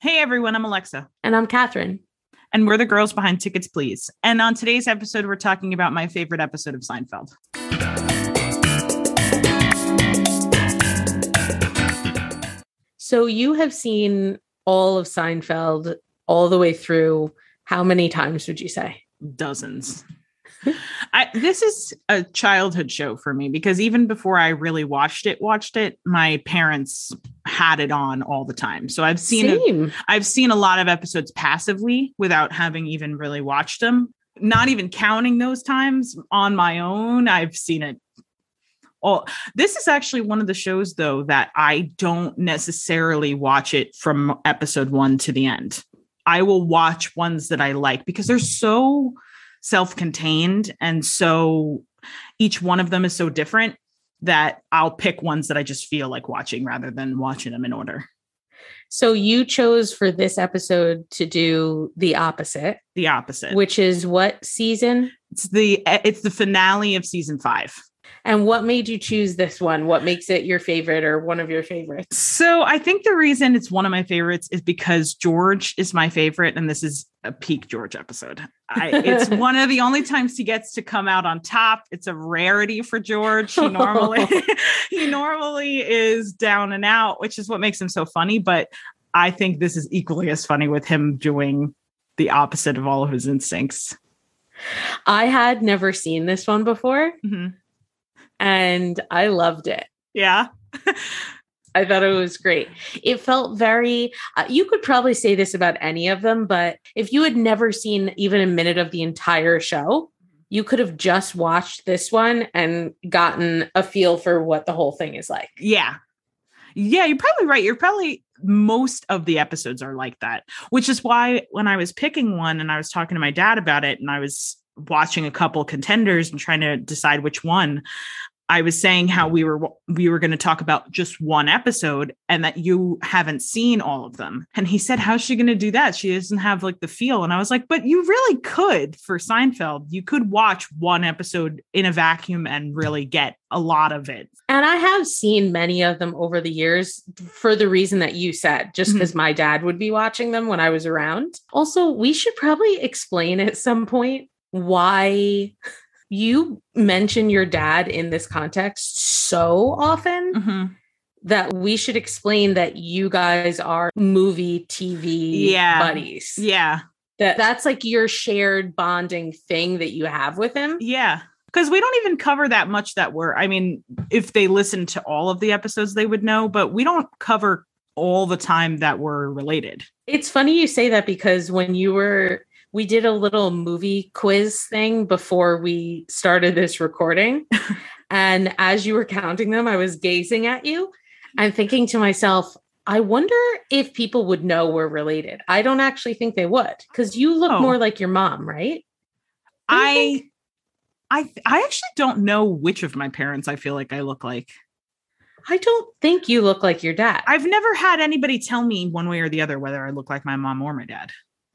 Hey everyone, I'm Alexa, And I'm Catherine. and we're the girls behind Tickets Please. And on today's episode, we're talking about my favorite episode of Seinfeld. So you have seen all of Seinfeld all the way through. How many times would you say? Dozens. I, this is a childhood show for me because even before I really watched it, watched it, my parents had it on all the time. So I've seen Same. I've seen a lot of episodes passively without having even really watched them. Not even counting those times on my own, I've seen it. all. this is actually one of the shows though that I don't necessarily watch it from episode 1 to the end. I will watch ones that I like because they're so self-contained and so each one of them is so different that I'll pick ones that I just feel like watching rather than watching them in order. So you chose for this episode to do the opposite, The opposite. which is what season? It's the it's the finale of season five. And what made you choose this one? What makes it your favorite or one of your favorites? So I think the reason it's one of my favorites is because George is my favorite, and this is a peak George episode. I, it's one of the only times he gets to come out on top. It's a rarity for George. He normally he normally is down and out, which is what makes him so funny. But I think this is equally as funny with him doing the opposite of all of his instincts. I had never seen this one before Mhm. And I loved it. Yeah. I thought it was great. It felt very, uh, you could probably say this about any of them, but if you had never seen even a minute of the entire show, you could have just watched this one and gotten a feel for what the whole thing is like. Yeah. Yeah, you're probably right. You're probably most of the episodes are like that, which is why when I was picking one and I was talking to my dad about it and I was watching a couple contenders and trying to decide which one, I was saying how we were we were going to talk about just one episode and that you haven't seen all of them. And he said, "How's she going to do that? She doesn't have like the feel." And I was like, "But you really could for Seinfeld. You could watch one episode in a vacuum and really get a lot of it." And I have seen many of them over the years for the reason that you said, just mm-hmm. because my dad would be watching them when I was around. Also, we should probably explain at some point why you mention your dad in this context so often Mhm. that we should explain that you guys are movie TV Yeah. buddies. Yeah. That that's like your shared bonding thing that you have with him. Yeah. Because we don't even cover that much that we're, I mean, if they listen to all of the episodes, they would know, but we don't cover all the time that we're related. It's funny you say that because when you were, we did a little movie quiz thing before we started this recording. and as you were counting them, I was gazing at you and thinking to myself, I wonder if people would know we're related. I don't actually think they would because you look Oh. more like your mom, right? I. I, I actually don't know which of my parents I feel like I look like. I don't think you look like your dad. I've never had anybody tell me one way or the other whether I look like my mom or my dad.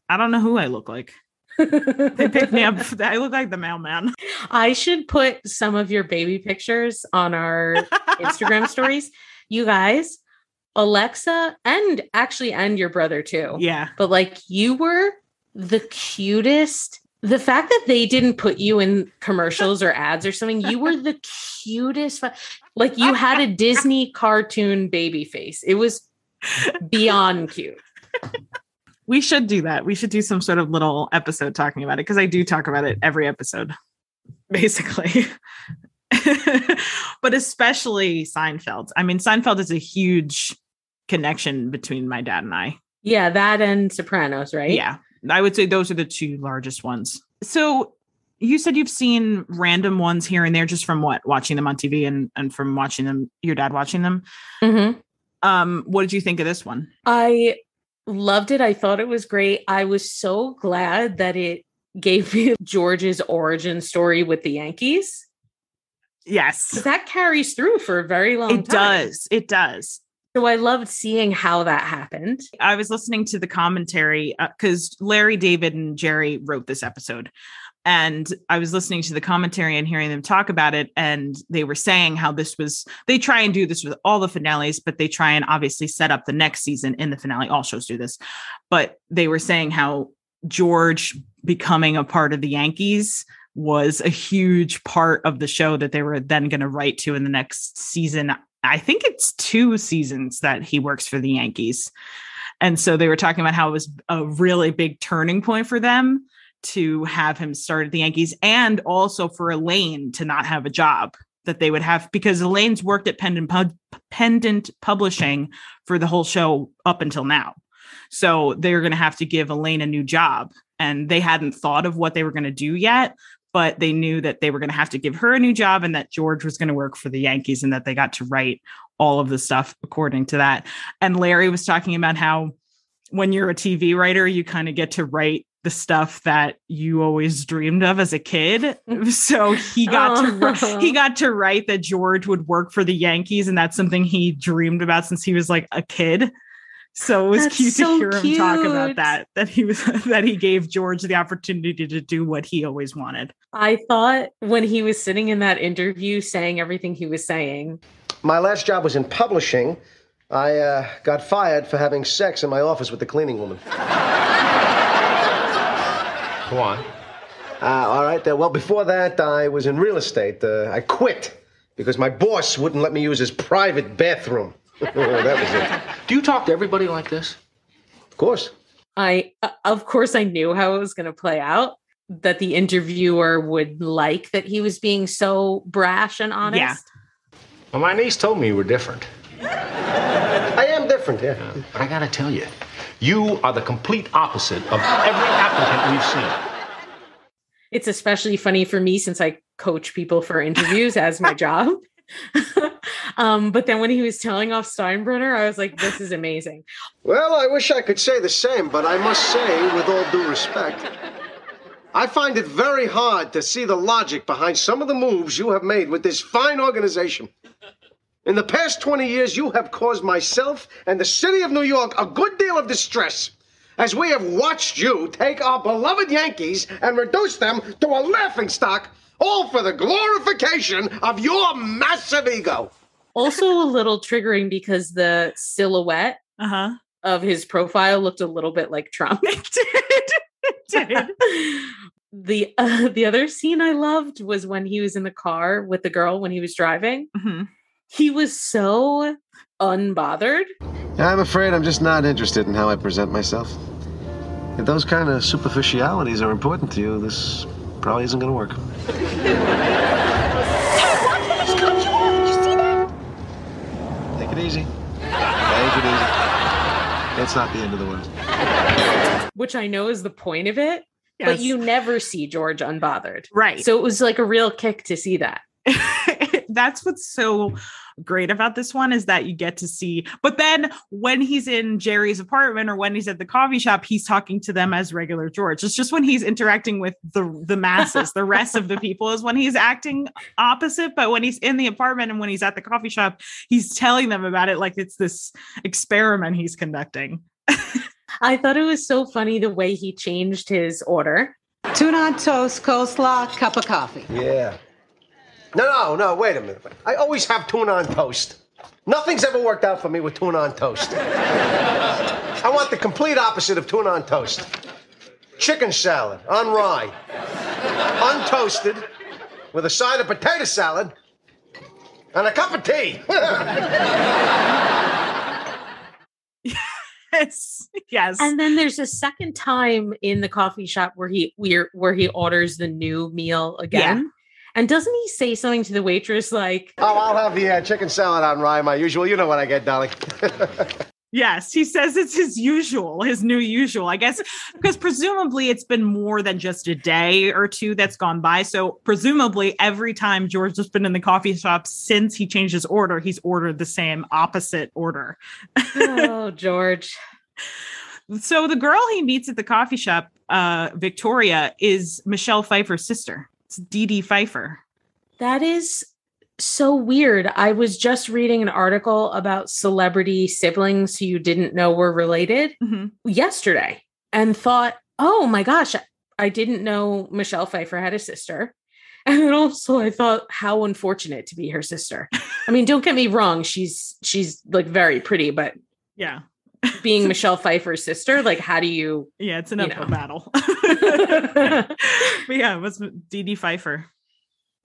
I don't know who I look like. They picked me up. I look like the mailman. I should put some of your baby pictures on our Instagram stories. You guys, Alexa, and actually, and your brother too. Yeah. But like, you were the cutest. The fact that they didn't put you in commercials or ads or something, you were the cutest. Like, you had a Disney cartoon baby face. It was beyond cute. We should do that. We should do some sort of little episode talking about it because I do talk about it every episode, basically. but especially Seinfeld. I mean, Seinfeld is a huge connection between my dad and I. Yeah, that and Sopranos, right? Yeah. I would say those are the two largest ones. So you said you've seen random ones here and there just from what? Watching them on TV and, and from watching them, your dad watching them. Mhm. Um, what did you think of this one? I loved it. I thought it was great. I was so glad that it gave me George's origin story with the Yankees. Yes. That carries through for a very long It time. does. It does. So I loved seeing how that happened. I was listening to the commentary uh, because Larry, David, and Jerry wrote this episode. And I was listening to the commentary and hearing them talk about it. And they were saying how this was, they try and do this with all the finales, but they try and obviously set up the next season in the finale. All shows do this. But they were saying how George becoming a part of the Yankees was a huge part of the show that they were then going to write to in the next season. I think it's two seasons that he works for the Yankees. And so they were talking about how it was a really big turning point for them to have him start at the Yankees and also for Elaine to not have a job that they would have because Elaine's worked at Pendant, Pub- Pendant Publishing for the whole show up until now. So they're going to have to give Elaine a new job. And they hadn't thought of what they were going to do yet, but they knew that they were going to have to give her a new job and that George was going to work for the Yankees and that they got to write all of the stuff according to that. And Larry was talking about how when you're a TV writer, you kind of get to write the stuff that you always dreamed of as a kid. So he got to he got to write that George would work for the Yankees and that's something he dreamed about since he was like a kid. So it was That's cute so to hear him talk about that that he was that he gave George the opportunity to do what he always wanted. I thought when he was sitting in that interview saying everything he was saying, My last job was in publishing. I uh, got fired for having sex in my office with the cleaning woman. Go on. Uh, all right. Uh, well, before that, I was in real estate. Uh, I quit because my boss wouldn't let me use his private bathroom. that was it. Do you talk to everybody like this? Of course. I uh, of course I knew how it was going to play out that the interviewer would like that he was being so brash and honest. Yeah. Well, my niece told me you were different. I am different, yeah. But I gotta tell you, you are the complete opposite of every applicant we've seen. It's especially funny for me since I coach people for interviews as my job. um, but then when he was telling off Steinbrenner, I was like, this is amazing. Well, I wish I could say the same, but I must say, with all due respect, I find it very hard to see the logic behind some of the moves you have made with this fine organization. In the past 20 years, you have caused myself and the city of New York a good deal of distress as we have watched you take our beloved Yankees and reduce them to a laughingstock, all for the glorification of your massive ego. Also a little triggering because the silhouette Uh-huh. of his profile looked a little bit like Trump. It did. It did. the uh, the other scene I loved was when he was in the car with the girl when he was driving. Mhm. He was so unbothered. I'm afraid I'm just not interested in how I present myself. If those kind of superficialities are important to you, this probably isn't going to work. Take it easy. Take it easy. It's not the end of the world. which I know is the point of it, but you never see George unbothered. right. So it was like a real kick to see that. that's what's so great about this one is that you get to see but then when he's in jerry's apartment or when he's at the coffee shop he's talking to them as regular george it's just when he's interacting with the the masses the rest of the people is when he's acting opposite but when he's in the apartment and when he's at the coffee shop he's telling them about it like it's this experiment he's conducting I thought it was so funny the way he changed his order. Tuna on toast, coleslaw, cup of coffee. Yeah. No, no, no, wait a minute. I always have tuna on toast. Nothing's ever worked out for me with tuna on toast. I want the complete opposite of tuna on toast chicken salad on rye, untoasted, with a side of potato salad and a cup of tea. yes yes And then there's a second time in the coffee shop where he where, where he orders the new meal again. And doesn't he say something to the waitress like, oh, I'll have the uh, chicken salad on rye, my usual. You know what I get, darling. Yes, he says it's his usual, his new usual. I guess because presumably it's been more than just a day or two that's gone by. So presumably every time George has been in the coffee shop since he changed his order, he's ordered the same opposite order. "Oh, George." So the girl he meets at the coffee shop, uh, Victoria, is Michelle Pfeiffer's sister. It's Dedee Pfeiffer. That is so weird. I was just reading an article about celebrity siblings who you didn't know were related Mhm. yesterday and thought, oh my gosh, I didn't know Michelle Pfeiffer had a sister. And then also I thought how unfortunate to be her sister. I mean, don't get me wrong, she's she's like very pretty, but Yeah. Being Michelle Pfeiffer's sister, like how do you Yeah, it's an You uphill know. battle. but yeah, it was Dedee Pfeiffer.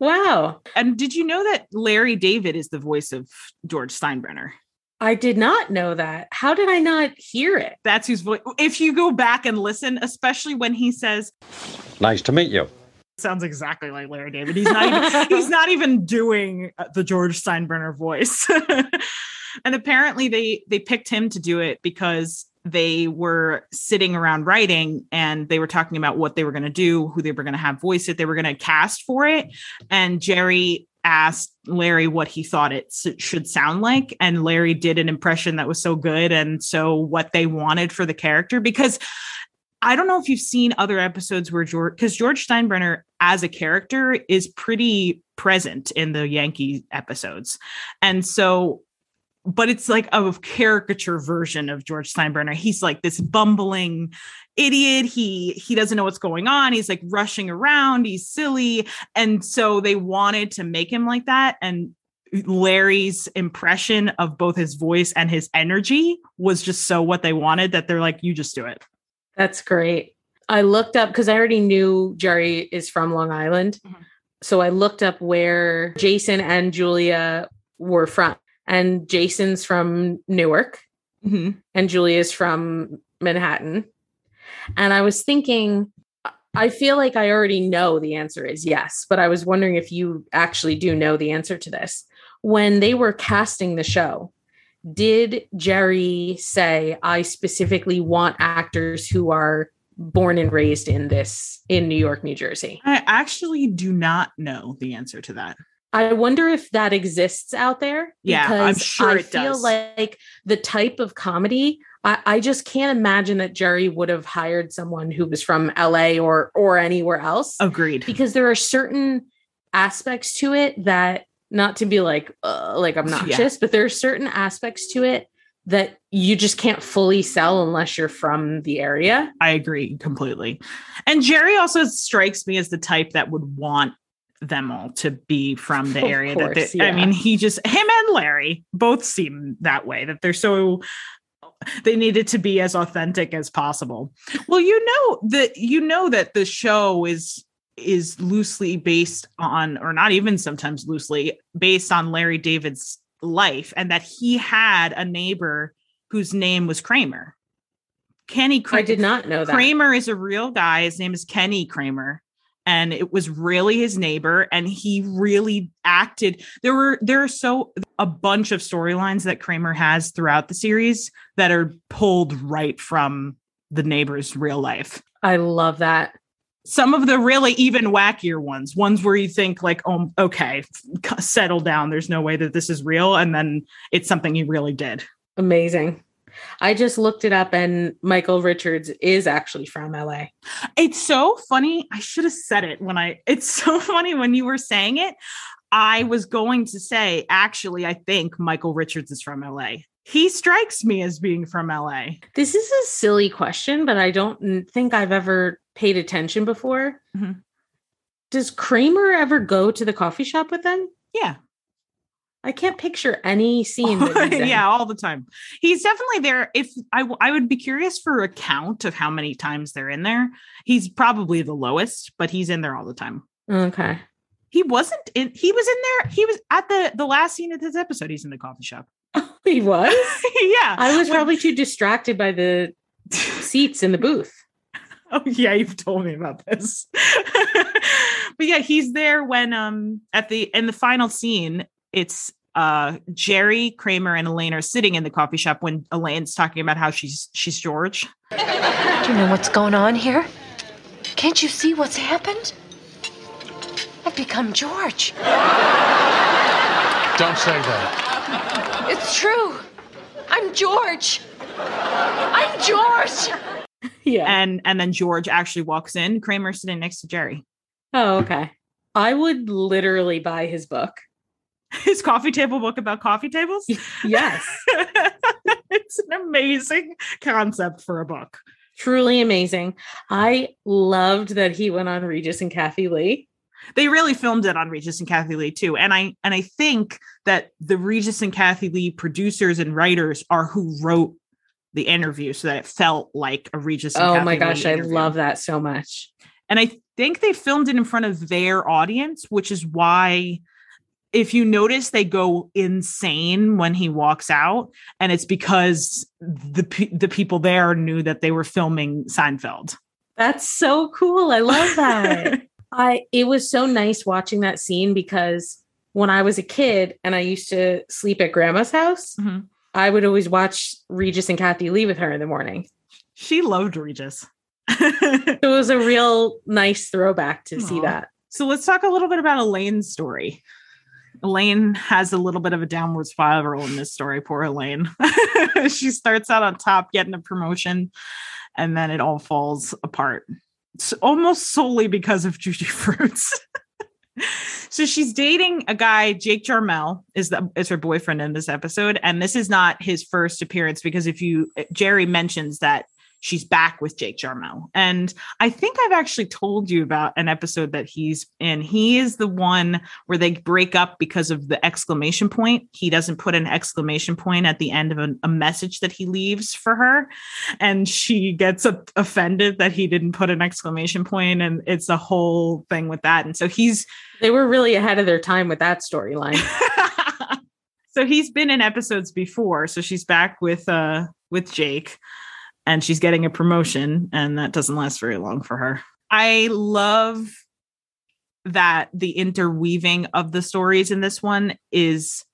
Wow. And did you know that Larry David is the voice of George Steinbrenner? I did not know that. How did I not hear it? That's whose voice. If you go back and listen, especially when he says, Nice to meet you. Sounds exactly like Larry David. He's not even, he's not even doing uh, the George Steinbrenner voice. and apparently they they picked him to do it because they were sitting around writing and they were talking about what they were going to do, who they were going to have voice it, they were going to cast for it, and Jerry asked Larry what he thought it should sound like and Larry did an impression that was so good and so what they wanted for the character because I don't know if you've seen other episodes where George, because George Steinbrenner as a character is pretty present in the Yankee episodes. And so, but it's like a caricature version of George Steinbrenner. He's like this bumbling idiot. He he doesn't know what's going on. He's like rushing around. He's silly. And so they wanted to make him like that. And Larry's impression of both his voice and his energy was just so what they wanted that they're like, you just do it. That's great. I looked up because I already knew Jerry is from Long Island. Mhm. So I looked up where Jason and Julia were from. And Jason's from Newark Mhm. and Julia's from Manhattan. And I was thinking, I feel like I already know the answer is yes, but I was wondering if you actually do know the answer to this. When they were casting the show, did Jerry say, I specifically want actors who are born and raised in this, in New York, New Jersey? I actually do not know the answer to that. I wonder if that exists out there. Yeah, I'm sure I it feel does. like the type of comedy, I, I just can't imagine that Jerry would have hired someone who was from LA or or anywhere else Agreed. because there are certain aspects to it that not to be like uh, like obnoxious, but there are certain aspects to it that you just can't fully sell unless you're from the area. I agree completely. And Jerry also strikes me as the type that would want them all to be from the area that course, they, I mean he just him and Larry both seem that way that they're so they needed to be as authentic as possible. Well, you know that you know that the show is is loosely based on or not even sometimes loosely based on Larry David's life and that he had a neighbor whose name was Kramer. Kenny I Kramer. did not know that. Kramer is a real guy. His name is Kenny Kramer. And it was really his neighbor. And he really acted. There were there are so a bunch of storylines that Kramer has throughout the series that are pulled right from the neighbor's real life. I love that. Some of the really even wackier ones, ones where you think like, oh, okay, settle down. There's no way that this is real, and then it's something you really did. Amazing. I just looked it up and Michael Richards is actually from LA. It's so funny. I should have said it when I, it's so funny when you were saying it. I was going to say, actually, I think Michael Richards is from LA. He strikes me as being from LA. This is a silly question, but I don't think I've ever paid attention before. Mhm. Does Kramer ever go to the coffee shop with them? Yeah. I can't picture any scene. That he's in. yeah, all the time. He's definitely there. If I, I would be curious for a count of how many times they're in there. He's probably the lowest, but he's in there all the time. Okay. He wasn't in, he was in there. He was at the, the last scene of this episode. He's in the coffee shop. He was. yeah. I was When- probably too distracted by the seats in the booth. Oh yeah, you've told me about this. but yeah, he's there when um at the in the final scene, it's uh Jerry, Kramer, and Elaine are sitting in the coffee shop when Elaine's talking about how she's she's George. Do you know what's going on here? Can't you see what's happened? I've become George. Don't say that. It's true. I'm George. I'm George. Yeah. And and then George actually walks in, Kramer sitting next to Jerry. Oh, okay. I would literally buy his book. His coffee table book about coffee tables. Yes. it's an amazing concept for a book. Truly amazing. I loved that he went on Regis and Kathie Lee. They really filmed it on Regis and Kathie Lee too. And I and I think that the Regis and Kathie Lee producers and writers are who wrote the interview so that it felt like a Regis and Oh Kathie my gosh, I love that so much. And I think they filmed it in front of their audience, which is why if you notice they go insane when he walks out and it's because the pe- the people there knew that they were filming Seinfeld. That's so cool. I love that. I it was so nice watching that scene because when I was a kid and I used to sleep at grandma's house, Mhm. I would always watch Regis and Kathie Lee with her in the morning. She loved Regis. It was a real nice throwback to see that. So let's talk a little bit about Elaine's story. Elaine has a little bit of a downward spiral in this story. Poor Elaine. she starts out on top, getting a promotion, and then it all falls apart. Almost solely because of Judy Fruits. so she's dating a guy, Jake Jarmel is the is her boyfriend in this episode, and this is not his first appearance because if you Jerry mentions that she's back with Jake Jarmel, and I think I've actually told you about an episode that he's in. He is the one where they break up because of the exclamation point. He doesn't put an exclamation point at the end of a, a message that he leaves for her. And she gets a- offended that he didn't put an exclamation point, And it's a whole thing with that. And so he's They were really ahead of their time with that storyline. so he's been in episodes before. So she's back with uh with Jake and she's getting a promotion and that doesn't last very long for her. I love that the interweaving of the stories in this one is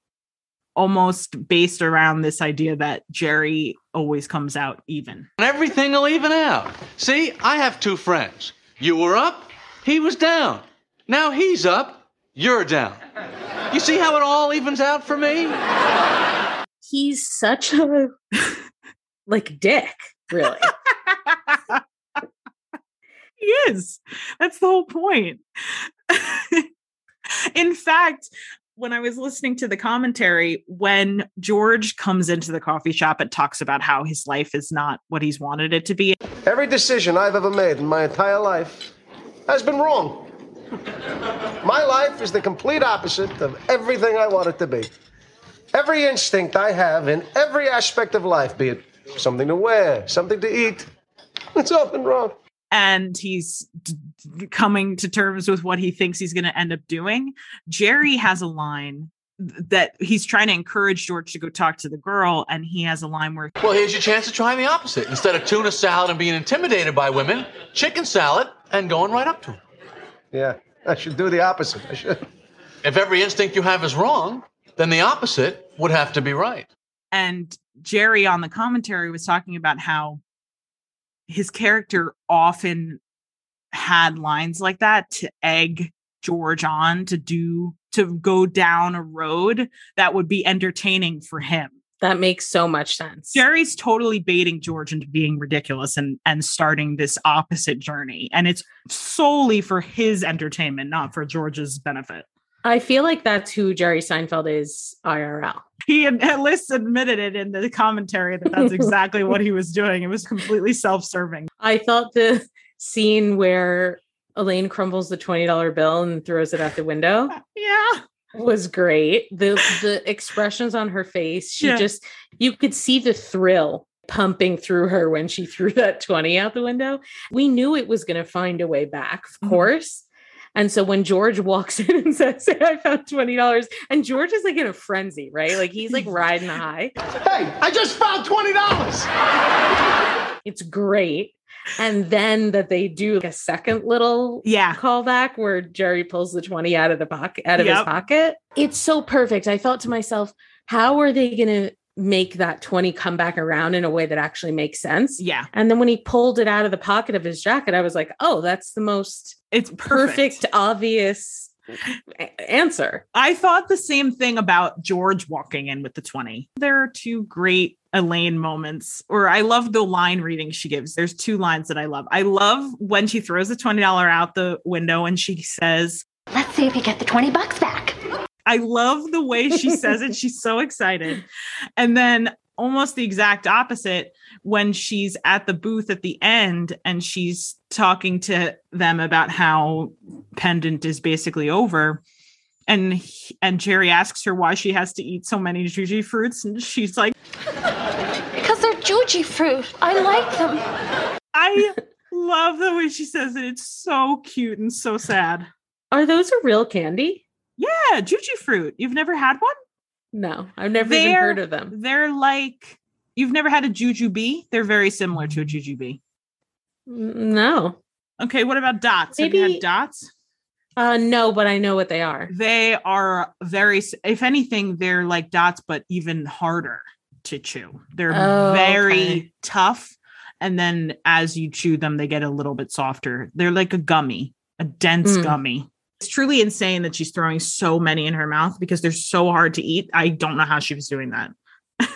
almost based around this idea that Jerry always comes out even. Everything will even out. See, I have two friends. You were up, he was down. Now he's up, you're down. You see how it all evens out for me? He's such a like dick, really. he is. That's the whole point. In fact, when I was listening to the commentary, when George comes into the coffee shop and talks about how his life is not what he's wanted it to be, Every decision I've ever made in my entire life has been wrong. My life is the complete opposite of everything I want it to be. Every instinct I have in every aspect of life, be it something to wear, something to eat, it's often wrong. and he's d- d- coming to terms with what he thinks he's going to end up doing. Jerry has a line th- that he's trying to encourage George to go talk to the girl, and he has a line where Well, here's your chance to try the opposite. Instead of tuna salad and being intimidated by women, chicken salad and going right up to them. Yeah, I should do the opposite. I should. If every instinct you have is wrong, then the opposite would have to be right. And Jerry on the commentary was talking about how his character often had lines like that to egg George on to do to go down a road that would be entertaining for him. That makes so much sense. Jerry's totally baiting George into being ridiculous and and starting this opposite journey and it's solely for his entertainment not for George's benefit. I feel like that's who Jerry Seinfeld is IRL. He at least admitted it in the commentary that that's exactly what he was doing. It was completely self-serving. I thought the scene where Elaine crumbles the $20 bill and throws it out the window Yeah. was great. The the expressions on her face, she Yeah. just you could see the thrill pumping through her when she threw that 20 out the window. We knew it was going to find a way back, of Mhm. course. And so when George walks in and says, hey, I found $20, and George is like in a frenzy, right? Like he's like riding high. Hey, I just found $20. It's great. And then that they do like a second little Yeah. callback where Jerry pulls the 20 out of the pocket out of his pocket. It's so perfect. I thought to myself, how are they gonna make that 20 come back around in a way that actually makes sense? Yeah. And then when he pulled it out of the pocket of his jacket, I was like, oh, that's the most It's perfect. perfect, obvious answer. I thought the same thing about George walking in with the 20. There are two great Elaine moments, or I love the line reading she gives. There's two lines that I love. I love when she throws the $20 out the window and she says, Let's see if you get the 20 bucks back. I love the way she says it. She's so excited. And then almost the exact opposite when she's at the booth at the end and she's talking to them about how pendant is basically over and he- and Jerry asks her why she has to eat so many Jujyfruits and she's like Because they're juji fruit. I like them. I love the way she says it it's so cute and so sad Are those a real candy? Yeah juju fruit you've never had one No, I've never even They're- heard of them. they're like you've never had a juju bee. they're very similar to a juju bee. No. okay what about dots have you had dots Uh no, but I know what they are. they are very if anything they're like dots but even harder to chew they're Oh, very okay. tough and then as you chew them they get a little bit softer they're like a gummy a dense Mm. gummy it's truly insane that she's throwing so many in her mouth because they're so hard to eat. I don't know how she was doing that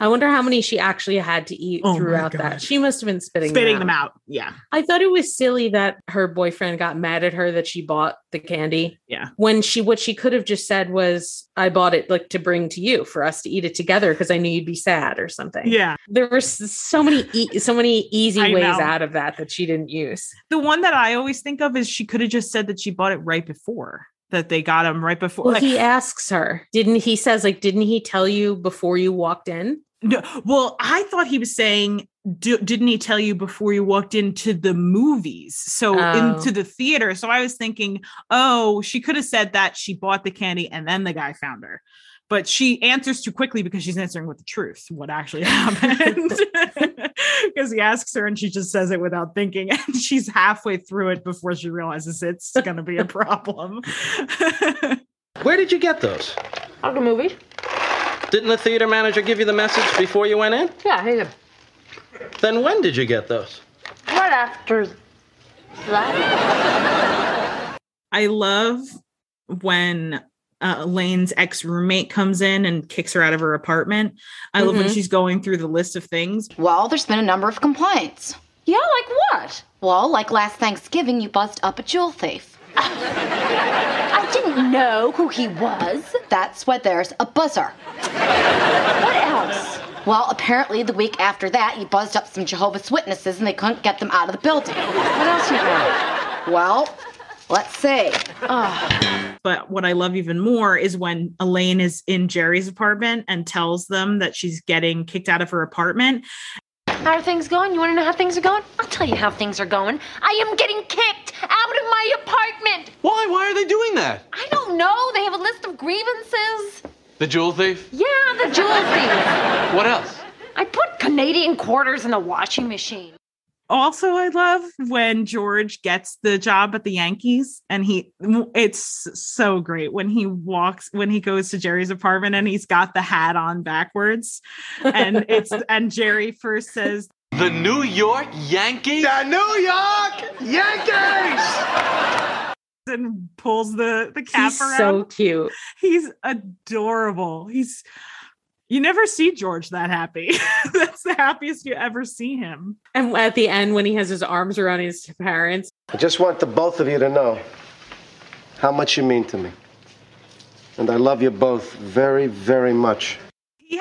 I wonder how many she actually had to eat Oh throughout that. She must have been spitting, spitting them out yeah I thought it was silly that her boyfriend got mad at her that she bought the candy. Yeah. When she what she could have just said was, I bought it like to bring to you for us to eat it together because I knew you'd be sad or something. yeah There were so many e- so many easy I ways know. out of that that she didn't use. the one that i always think of is she could have just said that she bought it right before that they got him right before Well, like- he asks her, didn't he says like, didn't he tell you before you walked in? No, well, I thought he was saying, d- didn't he tell you before you walked into the movies? So Oh. into the theater. So I was thinking, oh, she could have said that she bought the candy and then the guy found her. But she answers too quickly because she's answering with the truth, what actually happened. Because he asks her and she just says it without thinking. And she's halfway through it before she realizes it's going to be a problem. Where did you get those? Out the movie? Didn't the theater manager give you the message before you went in? Yeah, I did. Then when did you get those? Right after that. I love when uh, Elaine's ex roommate comes in and kicks her out of her apartment. I love when Mhm. she's going through the list of things. Well, there's been a number of complaints. Yeah, like what? Well, like last Thanksgiving, you buzzed up a jewel thief. I didn't know who he was. That's why there's a buzzer. What else? Well, apparently the week after that, you buzzed up some Jehovah's Witnesses and they couldn't get them out of the building. What else you got? Well, let's see. Ugh. But what I love even more is when Elaine is in Jerry's apartment and tells them that she's getting kicked out of her apartment. How are things going? You want to know how things are going? I'll tell you how things are going. I am getting kicked out of my apartment. Why? Why are they doing that? I don't know. They have a list of grievances. The jewel thief? Yeah, the jewel thief. What else? I put Canadian quarters in the washing machine. Also, I love when George gets the job at the Yankees and he it's so great when he walks when he goes to Jerry's apartment and he's got the hat on backwards and it's and Jerry first says The New York Yankees? The New York Yankees! and pulls the the cap He's around. so cute. He's adorable. He's you never see George that happy. That's the happiest you ever see him. And at the end, when he has his arms around his parents, I just want the both of you to know how much you mean to me. And I love you both very, very much.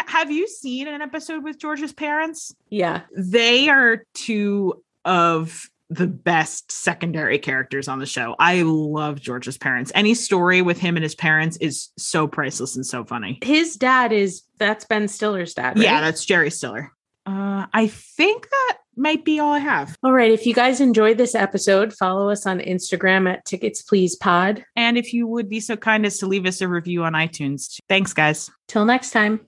Have you seen an episode with George's parents? yeah, They are two of the best secondary characters on the show. I love George's parents. Any story with him and his parents is so priceless and so funny. his dad is that's Ben Stiller's dad. Right? Yeah, that's Jerry Stiller. Uh, I think that might be all I have. All right. If you guys enjoyed this episode, follow us on Instagram at Tickets Please Pod. And if you would be so kind as to leave us a review on iTunes. Thanks, guys. Till next time.